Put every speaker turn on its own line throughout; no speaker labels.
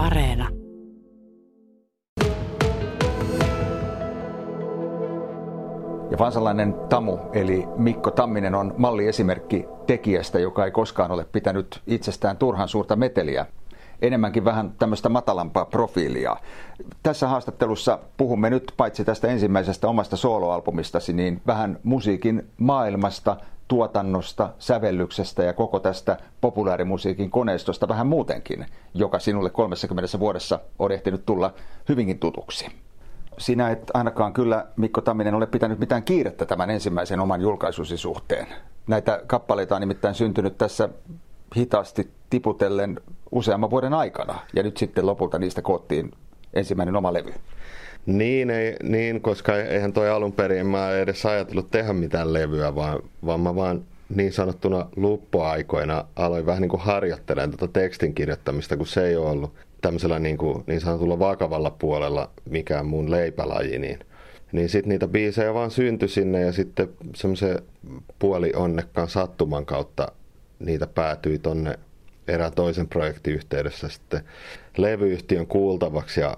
Areena.
Ja vansalainen Tamu, eli Mikko Tamminen, on malliesimerkki tekijästä, joka ei koskaan ole pitänyt itsestään turhan suurta meteliä. Enemmänkin vähän tämmöistä matalampaa profiilia. Tässä haastattelussa puhumme nyt paitsi tästä ensimmäisestä omasta soloalbumistasi, niin vähän musiikin maailmasta, tuotannosta, sävellyksestä ja koko tästä populaarimusiikin koneistosta vähän muutenkin, joka sinulle 30 vuodessa on ehtinyt tulla hyvinkin tutuksi sinä et ainakaan kyllä, Mikko Tamminen, ole pitänyt mitään kiirettä tämän ensimmäisen oman julkaisusi suhteen. Näitä kappaleita on nimittäin syntynyt tässä hitaasti tiputellen useamman vuoden aikana, ja nyt sitten lopulta niistä koottiin ensimmäinen oma levy.
Niin, ei, niin, koska eihän toi alun perin mä edes ajatellut tehdä mitään levyä, vaan, vaan mä vaan niin sanottuna luppuaikoina aloin vähän niin kuin harjoittelemaan tätä tekstin kirjoittamista, kun se ei ole ollut tämmöisellä niin, kuin, niin sanotulla vakavalla puolella mikään mun leipälaji, niin, niin sitten niitä biisejä vaan syntyi sinne ja sitten semmoisen puoli onnekkaan sattuman kautta niitä päätyi tonne erään toisen projektin yhteydessä sitten levyyhtiön kuultavaksi ja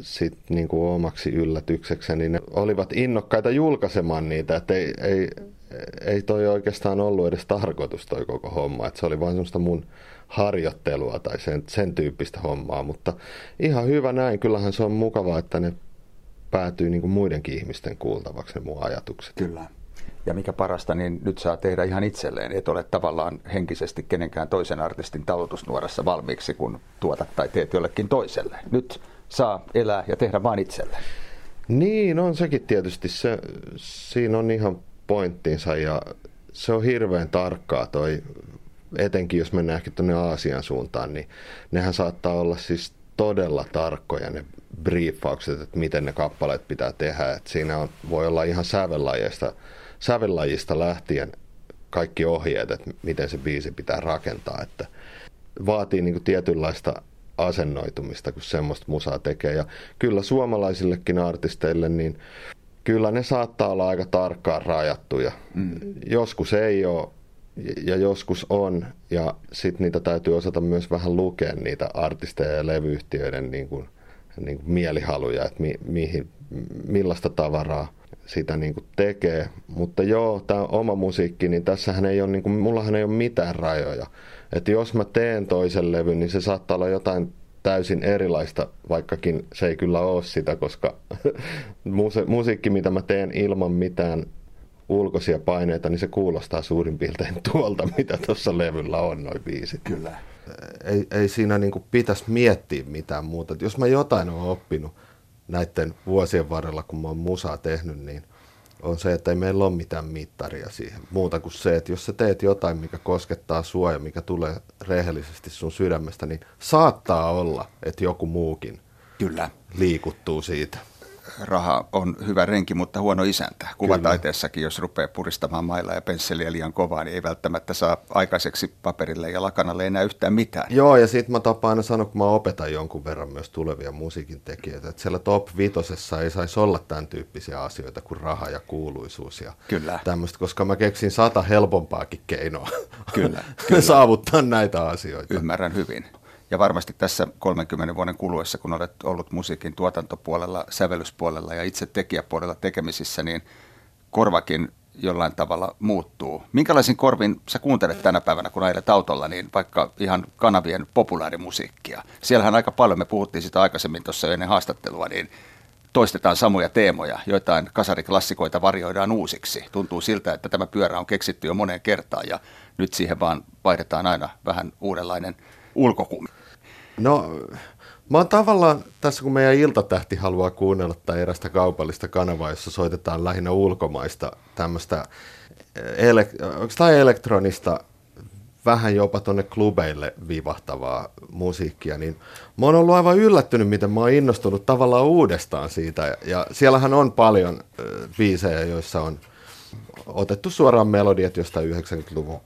sitten niin kuin omaksi yllätykseksi, niin ne olivat innokkaita julkaisemaan niitä, että ei, ei, ei toi oikeastaan ollut edes tarkoitus toi koko homma, että se oli vain semmoista mun harjoittelua tai sen, sen tyyppistä hommaa, mutta ihan hyvä näin. Kyllähän se on mukavaa, että ne päätyy niin kuin muidenkin ihmisten kuultavaksi ne mun ajatukset.
Kyllä. Ja mikä parasta, niin nyt saa tehdä ihan itselleen. Et ole tavallaan henkisesti kenenkään toisen artistin talutusnuorassa valmiiksi, kun tuotat tai teet jollekin toiselle. Nyt saa elää ja tehdä vain itselleen.
Niin, on sekin tietysti. Se, siinä on ihan pointtinsa ja se on hirveän tarkkaa toi etenkin jos mennään ehkä tuonne Aasian suuntaan, niin nehän saattaa olla siis todella tarkkoja ne briefaukset, että miten ne kappaleet pitää tehdä. Että siinä on, voi olla ihan sävellajista, sävellajista lähtien kaikki ohjeet, että miten se biisi pitää rakentaa. Että vaatii niin tietynlaista asennoitumista, kun semmoista musaa tekee. Ja kyllä suomalaisillekin artisteille, niin kyllä ne saattaa olla aika tarkkaan rajattuja. Mm. Joskus ei ole ja joskus on, ja sitten niitä täytyy osata myös vähän lukea niitä artisteja ja levyyhtiöiden niin kuin, niin kuin mielihaluja, että mi, mihin, millaista tavaraa sitä niin kuin tekee. Mutta joo, tämä oma musiikki, niin tässähän ei ole, niin kuin, mullahan ei ole mitään rajoja. Että jos mä teen toisen levyn, niin se saattaa olla jotain täysin erilaista, vaikkakin se ei kyllä ole sitä, koska musiikki, mitä mä teen ilman mitään ulkoisia paineita, niin se kuulostaa suurin piirtein tuolta, mitä tuossa levyllä on, noin biisit.
Kyllä.
Ei, ei siinä niin pitäisi miettiä mitään muuta. Et jos mä jotain olen oppinut näiden vuosien varrella, kun mä oon musaa tehnyt, niin on se, että ei meillä ole mitään mittaria siihen. Muuta kuin se, että jos sä teet jotain, mikä koskettaa sua ja mikä tulee rehellisesti sun sydämestä, niin saattaa olla, että joku muukin
Kyllä.
liikuttuu siitä
raha on hyvä renki, mutta huono isäntä. Kuvataiteessakin, jos rupeaa puristamaan mailla ja pensseliä liian kovaa, niin ei välttämättä saa aikaiseksi paperille ja lakanalle enää yhtään mitään.
Joo, ja sitten mä tapaan aina sanoa, kun mä opetan jonkun verran myös tulevia musiikin tekijöitä, että siellä top vitosessa ei saisi olla tämän tyyppisiä asioita kuin raha ja kuuluisuus ja
kyllä.
tämmöistä, koska mä keksin sata helpompaakin keinoa
kyllä, kyllä.
saavuttaa näitä asioita.
Ymmärrän hyvin. Ja varmasti tässä 30 vuoden kuluessa, kun olet ollut musiikin tuotantopuolella, sävellyspuolella ja itse tekijäpuolella tekemisissä, niin korvakin jollain tavalla muuttuu. Minkälaisin korvin sä kuuntelet tänä päivänä, kun ajelet autolla, niin vaikka ihan kanavien populaarimusiikkia? Siellähän aika paljon, me puhuttiin sitä aikaisemmin tuossa ennen haastattelua, niin toistetaan samoja teemoja, joitain kasariklassikoita varjoidaan uusiksi. Tuntuu siltä, että tämä pyörä on keksitty jo moneen kertaan ja nyt siihen vaan vaihdetaan aina vähän uudenlainen ulkokumi.
No, mä oon tavallaan, tässä kun meidän iltatähti haluaa kuunnella tai erästä kaupallista kanavaa, jossa soitetaan lähinnä ulkomaista tämmöistä, eh, elek- onko tämä elektronista, vähän jopa tuonne klubeille vivahtavaa musiikkia, niin mä oon ollut aivan yllättynyt, miten mä oon innostunut tavallaan uudestaan siitä. Ja siellähän on paljon äh, biisejä, joissa on otettu suoraan melodiat jostain 90-luvun,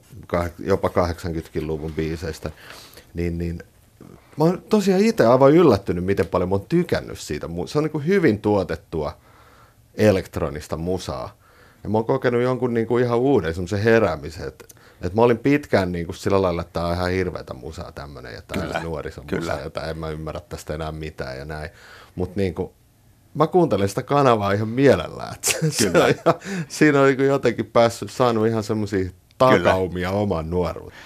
jopa 80-luvun biiseistä. Niin, niin Mä oon tosiaan itse aivan yllättynyt, miten paljon mä oon tykännyt siitä. Se on niin kuin hyvin tuotettua elektronista musaa. Ja mä oon kokenut jonkun niin kuin ihan uuden semmoisen heräämisen, että Et mä olin pitkään niin kuin sillä lailla, että tämä on ihan hirveätä musaa tämmöinen ja tämä nuorison musaa, ja en mä ymmärrä tästä enää mitään ja näin. Mutta niin kuin, mä kuuntelen sitä kanavaa ihan mielellään. Kyllä. Se, ja siinä on niin jotenkin päässyt, saanut ihan semmoisia takaumia Kyllä. oman nuoruuden.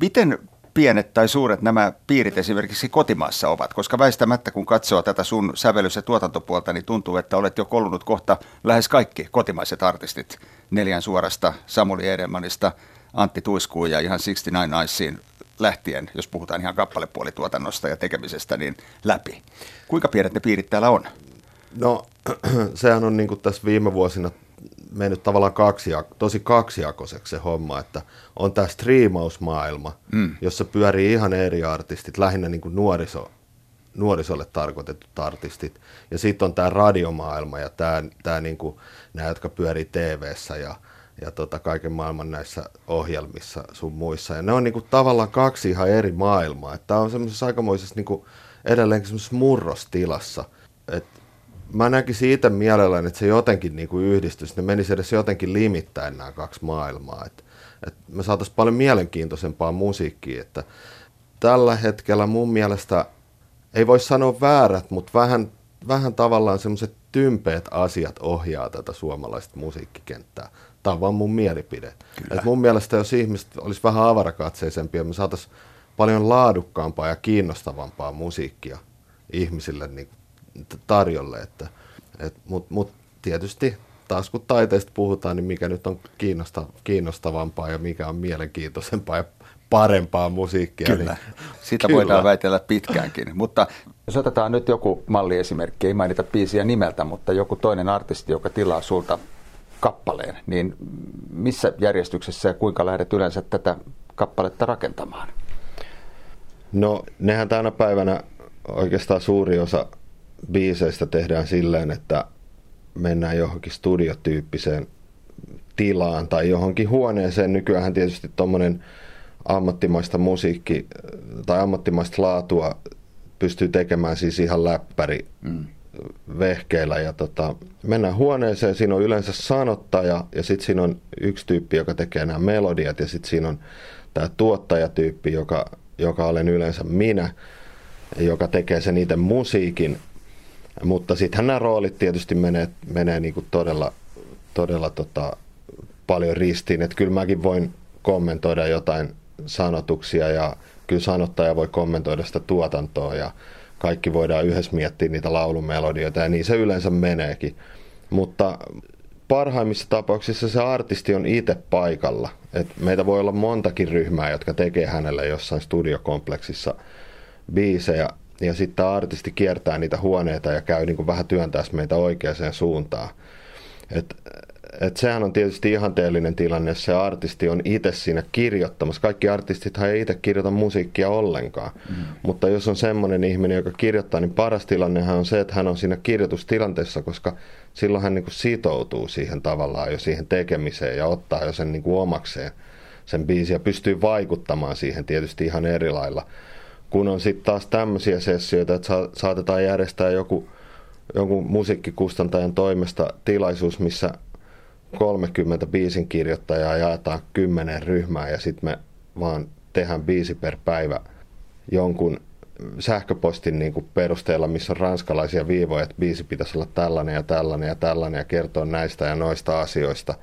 Miten pienet tai suuret nämä piirit esimerkiksi kotimaassa ovat? Koska väistämättä kun katsoo tätä sun sävellys- ja tuotantopuolta, niin tuntuu, että olet jo kolunut kohta lähes kaikki kotimaiset artistit neljän suorasta Samuli Edelmanista, Antti Tuiskuun ja ihan 69 Niceen lähtien, jos puhutaan ihan kappalepuolituotannosta ja tekemisestä, niin läpi. Kuinka pienet ne piirit täällä on?
No, sehän on niin kuin tässä viime vuosina mennyt tavallaan kaksi, tosi kaksijakoiseksi se homma, että on tämä striimausmaailma, mm. jossa pyörii ihan eri artistit, lähinnä niin kuin nuoriso, nuorisolle tarkoitetut artistit. Ja sitten on tämä radiomaailma ja tämä, tämä niin kuin, nämä, jotka pyörii tv ja, ja tota, kaiken maailman näissä ohjelmissa sun muissa. Ja ne on niin kuin, tavallaan kaksi ihan eri maailmaa. Tämä on semmoisessa aikamoisessa niin kuin, edelleenkin semmoisessa murrostilassa. Että mä näkisin itse mielelläni, että se jotenkin niin kuin yhdistys, ne menisi edes jotenkin limittäin nämä kaksi maailmaa. Että, että me saataisiin paljon mielenkiintoisempaa musiikkia. Että tällä hetkellä mun mielestä, ei voi sanoa väärät, mutta vähän, vähän tavallaan semmoiset tympeät asiat ohjaa tätä suomalaista musiikkikenttää. Tämä on vaan mun mielipide. että mun mielestä jos ihmiset olisi vähän avarakatseisempia, me saataisiin paljon laadukkaampaa ja kiinnostavampaa musiikkia ihmisille niin tarjolle. Että, et, Mutta mut tietysti taas kun taiteesta puhutaan, niin mikä nyt on kiinnosta, kiinnostavampaa ja mikä on mielenkiintoisempaa ja parempaa musiikkia.
Kyllä, niin, sitä kyllä. voidaan väitellä pitkäänkin. Mutta jos otetaan nyt joku malliesimerkki, ei mainita biisiä nimeltä, mutta joku toinen artisti, joka tilaa sulta kappaleen, niin missä järjestyksessä ja kuinka lähdet yleensä tätä kappaletta rakentamaan?
No, nehän tänä päivänä oikeastaan suuri osa biiseistä tehdään silleen, että mennään johonkin studiotyyppiseen tilaan tai johonkin huoneeseen. Nykyään tietysti tuommoinen ammattimaista musiikki tai ammattimaista laatua pystyy tekemään siis ihan läppäri mm. vehkeillä. Ja tota, mennään huoneeseen, siinä on yleensä sanottaja ja sitten siinä on yksi tyyppi, joka tekee nämä melodiat ja sitten siinä on tämä tuottajatyyppi, joka, joka olen yleensä minä, joka tekee sen itse musiikin mutta sittenhän nämä roolit tietysti menee, menee niin kuin todella, todella tota, paljon ristiin. Että kyllä mäkin voin kommentoida jotain sanotuksia ja kyllä sanottaja voi kommentoida sitä tuotantoa ja kaikki voidaan yhdessä miettiä niitä laulumelodioita ja niin se yleensä meneekin. Mutta parhaimmissa tapauksissa se artisti on itse paikalla. Et meitä voi olla montakin ryhmää, jotka tekee hänelle jossain studiokompleksissa biisejä, ja sitten artisti kiertää niitä huoneita ja käy niin kuin vähän työntää meitä oikeaan suuntaan. Et, et sehän on tietysti ihanteellinen tilanne, jos se artisti on itse siinä kirjoittamassa. Kaikki artistithan ei itse kirjoita musiikkia ollenkaan. Mm. Mutta jos on semmoinen ihminen, joka kirjoittaa, niin paras tilannehan on se, että hän on siinä kirjoitustilanteessa, koska silloin hän niin kuin sitoutuu siihen tavallaan jo siihen tekemiseen ja ottaa jo sen niin kuin omakseen sen biisin ja pystyy vaikuttamaan siihen tietysti ihan eri lailla kun on sitten taas tämmöisiä sessioita, että saatetaan järjestää joku, jonkun musiikkikustantajan toimesta tilaisuus, missä 30 biisin kirjoittajaa jaetaan kymmenen ryhmää ja sitten me vaan tehdään biisi per päivä jonkun sähköpostin niin kuin perusteella, missä on ranskalaisia viivoja, että biisi pitäisi olla tällainen ja tällainen ja tällainen ja kertoa näistä ja noista asioista.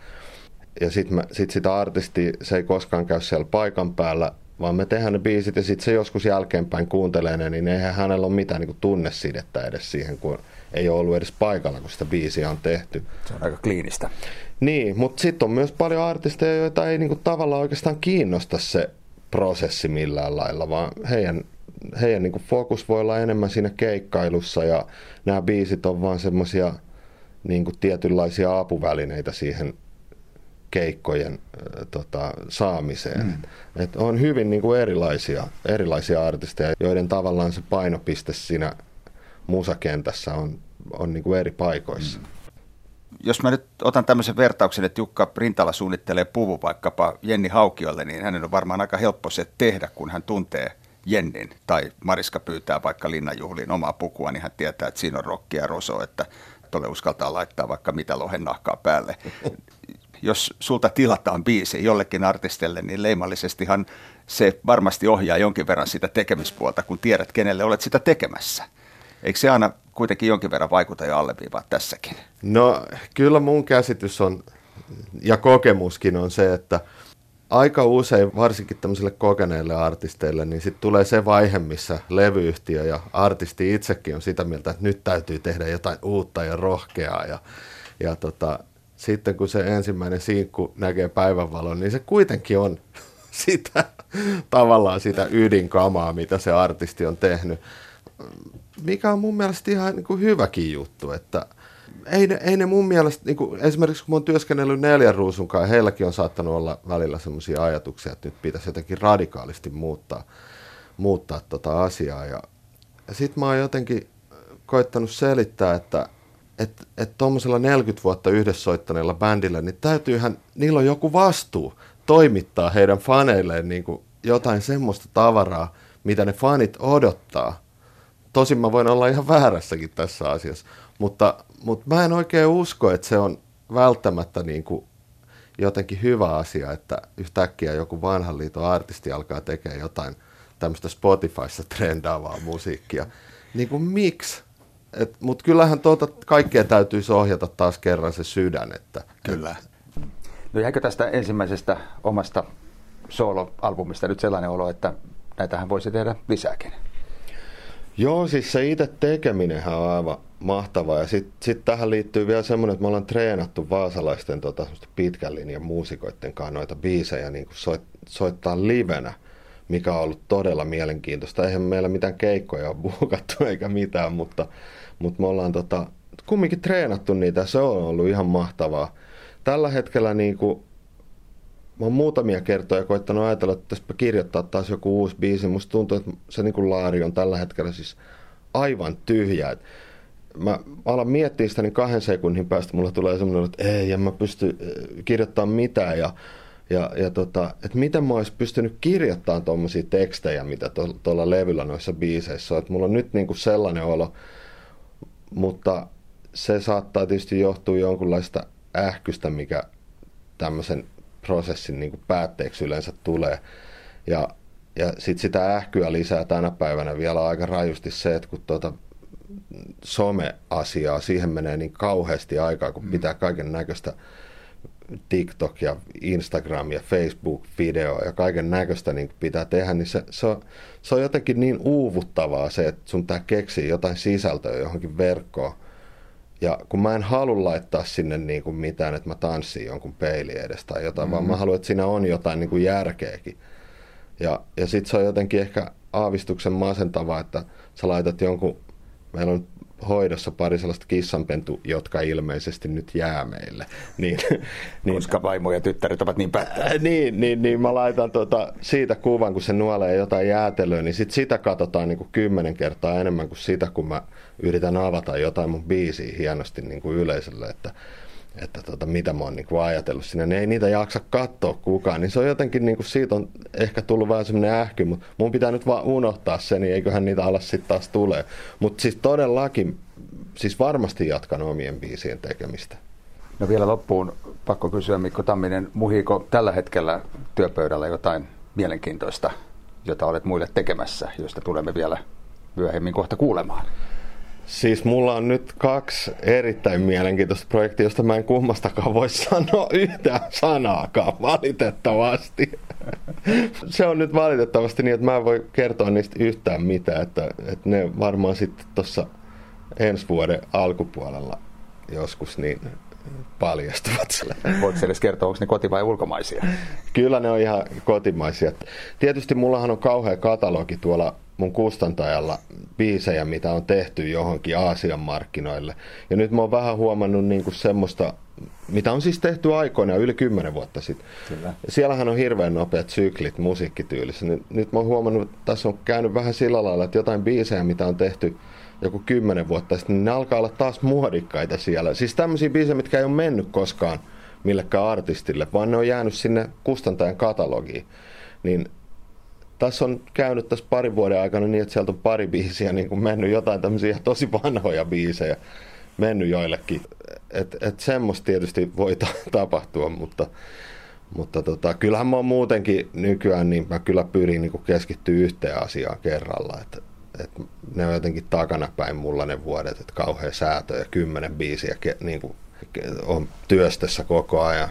Ja sitten sit sitä artisti, se ei koskaan käy siellä paikan päällä, vaan me tehdään ne biisit ja sitten se joskus jälkeenpäin kuuntelee ne, niin eihän hänellä ole mitään niin tunnesidettä edes siihen, kun ei ole ollut edes paikalla, kun sitä biisiä on tehty.
Se on aika kliinistä.
Niin, mutta sitten on myös paljon artisteja, joita ei niin kuin, tavallaan oikeastaan kiinnosta se prosessi millään lailla, vaan heidän, heidän niin kuin, fokus voi olla enemmän siinä keikkailussa ja nämä biisit on vaan semmoisia niin tietynlaisia apuvälineitä siihen keikkojen tota, saamiseen. Mm. Et on hyvin niin kuin erilaisia, erilaisia artisteja, joiden tavallaan se painopiste siinä musakentässä on, on niin kuin eri paikoissa. Mm.
Jos mä nyt otan tämmöisen vertauksen, että Jukka Rintala suunnittelee puvu vaikkapa Jenni Haukiolle, niin hänen on varmaan aika helppo se tehdä, kun hän tuntee Jennin. Tai Mariska pyytää vaikka linnanjuhliin omaa pukua, niin hän tietää, että siinä on rokkia ja roso, että tuolle uskaltaa laittaa vaikka mitä lohen nahkaa päälle. Jos sulta tilataan biisi jollekin artistille, niin leimallisestihan se varmasti ohjaa jonkin verran sitä tekemispuolta, kun tiedät, kenelle olet sitä tekemässä. Eikö se aina kuitenkin jonkin verran vaikuta jo alleviivaa tässäkin?
No kyllä mun käsitys on, ja kokemuskin on se, että aika usein, varsinkin tämmöisille kokeneille artisteille, niin sitten tulee se vaihe, missä levyyhtiö ja artisti itsekin on sitä mieltä, että nyt täytyy tehdä jotain uutta ja rohkeaa. Ja, ja tota, sitten kun se ensimmäinen sinkku näkee päivänvalon, niin se kuitenkin on sitä tavallaan sitä ydinkamaa, mitä se artisti on tehnyt. Mikä on mun mielestä ihan niin kuin hyväkin juttu, että – ei ne, ei ne mun mielestä, niin kuin, esimerkiksi kun mä oon työskennellyt neljän ruusun kanssa, heilläkin on saattanut olla välillä sellaisia ajatuksia, että nyt pitäisi jotenkin radikaalisti muuttaa, muuttaa tota asiaa. Ja, ja sitten mä oon jotenkin koittanut selittää, että että et tuommoisella 40 vuotta yhdessä soittaneella bändillä, niin täytyyhän, niillä on joku vastuu toimittaa heidän faneilleen niin kuin jotain semmoista tavaraa, mitä ne fanit odottaa. Tosin mä voin olla ihan väärässäkin tässä asiassa, mutta, mutta mä en oikein usko, että se on välttämättä niin kuin jotenkin hyvä asia, että yhtäkkiä joku vanhan liiton artisti alkaa tekemään jotain tämmöistä Spotifyssa trendaavaa musiikkia. Niin kuin miksi? Mutta kyllähän tuota kaikkea täytyy ohjata taas kerran se sydän. Että,
Kyllä. No jäikö tästä ensimmäisestä omasta solo-albumista nyt sellainen olo, että näitähän voisi tehdä lisääkin?
Joo, siis se itse tekeminenhän on aivan mahtavaa. Ja sitten sit tähän liittyy vielä semmoinen, että me ollaan treenattu vaasalaisten tota, pitkän linjan muusikoiden kanssa noita biisejä niin soit, soittaa livenä, mikä on ollut todella mielenkiintoista. Eihän meillä mitään keikkoja ole buukattu eikä mitään, mutta, mutta me ollaan tota, kumminkin treenattu niitä. Se on ollut ihan mahtavaa. Tällä hetkellä niin kuin, mä oon muutamia kertoja koittanut ajatella, että tästä kirjoittaa taas joku uusi biisi. Musta tuntuu, että se niin kuin laari on tällä hetkellä siis aivan tyhjä. Et mä alan miettiä sitä, niin kahden sekunnin päästä mulla tulee semmoinen, että ei, en mä pysty äh, kirjoittamaan mitään. Ja, ja, ja tota, että miten mä olisin pystynyt kirjoittamaan tuommoisia tekstejä, mitä tuolla levyllä noissa biiseissä on. Että mulla on nyt niinku sellainen olo, mutta se saattaa tietysti johtua jonkunlaista ähkystä, mikä tämmöisen prosessin niin kuin päätteeksi yleensä tulee. Ja, ja sitten sitä ähkyä lisää tänä päivänä vielä aika rajusti se, että kun tuota some-asiaa, siihen menee niin kauheasti aikaa, kun mm. pitää kaiken näköistä TikTok ja Instagram ja Facebook-video ja kaiken näköistä niin pitää tehdä, niin se, se, on, se on jotenkin niin uuvuttavaa se, että sun pitää keksiä jotain sisältöä johonkin verkkoon. Ja kun mä en halua laittaa sinne niin kuin mitään, että mä tanssin jonkun peili edes tai jotain, mm-hmm. vaan mä haluan, että siinä on jotain niin kuin järkeäkin. Ja, ja sitten se on jotenkin ehkä aavistuksen masentavaa, että sä laitat jonkun meillä on hoidossa pari sellaista kissanpentu, jotka ilmeisesti nyt jää meille.
Niin, niin, Koska vaimo ja tyttäret ovat niin päättäneet.
Äh, niin, niin, niin, mä laitan tuota, siitä kuvan, kun se nuolee jotain jäätelöä, niin sit sitä katsotaan niin kuin kymmenen kertaa enemmän kuin sitä, kun mä yritän avata jotain mun biisiä hienosti niin kuin yleisölle. Että että tota, mitä mä oon niin ajatellut sinne. Ne ei niitä jaksa katsoa kukaan. Niin se on jotenkin, niin kuin siitä on ehkä tullut vähän semmoinen ähky, mutta mun pitää nyt vaan unohtaa se, niin eiköhän niitä alas sitten taas tulee. Mutta siis todellakin, siis varmasti jatkan omien biisien tekemistä.
No vielä loppuun pakko kysyä Mikko Tamminen, muhiiko tällä hetkellä työpöydällä jotain mielenkiintoista, jota olet muille tekemässä, josta tulemme vielä myöhemmin kohta kuulemaan?
Siis mulla on nyt kaksi erittäin mielenkiintoista projektia, josta mä en kummastakaan voi sanoa yhtään sanaakaan, valitettavasti. Se on nyt valitettavasti niin, että mä en voi kertoa niistä yhtään mitään, että, että ne varmaan sitten tuossa ensi vuoden alkupuolella joskus niin paljastuvat.
Voitko edes kertoa, onko ne koti- vai ulkomaisia?
Kyllä ne on ihan kotimaisia. Tietysti mullahan on kauhea katalogi tuolla mun kustantajalla biisejä, mitä on tehty johonkin Aasian markkinoille. Ja nyt mä oon vähän huomannut niin kuin semmoista, mitä on siis tehty aikoina yli kymmenen vuotta sitten. Kyllä. Siellähän on hirveän nopeat syklit musiikkityylissä. Nyt, nyt mä oon huomannut, että tässä on käynyt vähän sillä lailla, että jotain biisejä, mitä on tehty joku kymmenen vuotta sitten, niin ne alkaa olla taas muodikkaita siellä. Siis tämmöisiä biisejä, mitkä ei ole mennyt koskaan millekään artistille, vaan ne on jäänyt sinne kustantajan katalogiin. Niin tässä on käynyt tässä parin vuoden aikana niin, että sieltä on pari biisiä niin kuin mennyt jotain tämmöisiä tosi vanhoja biisejä mennyt joillekin et, et semmoista tietysti voi ta- tapahtua, mutta, mutta tota, kyllähän mä oon muutenkin nykyään, niin mä kyllä pyrin niin keskittyä yhteen asiaan kerralla. Et, et ne on jotenkin takanapäin mulla ne vuodet, että kauhean säätö ja kymmenen biisiä ke, niin kuin, on työstössä koko ajan.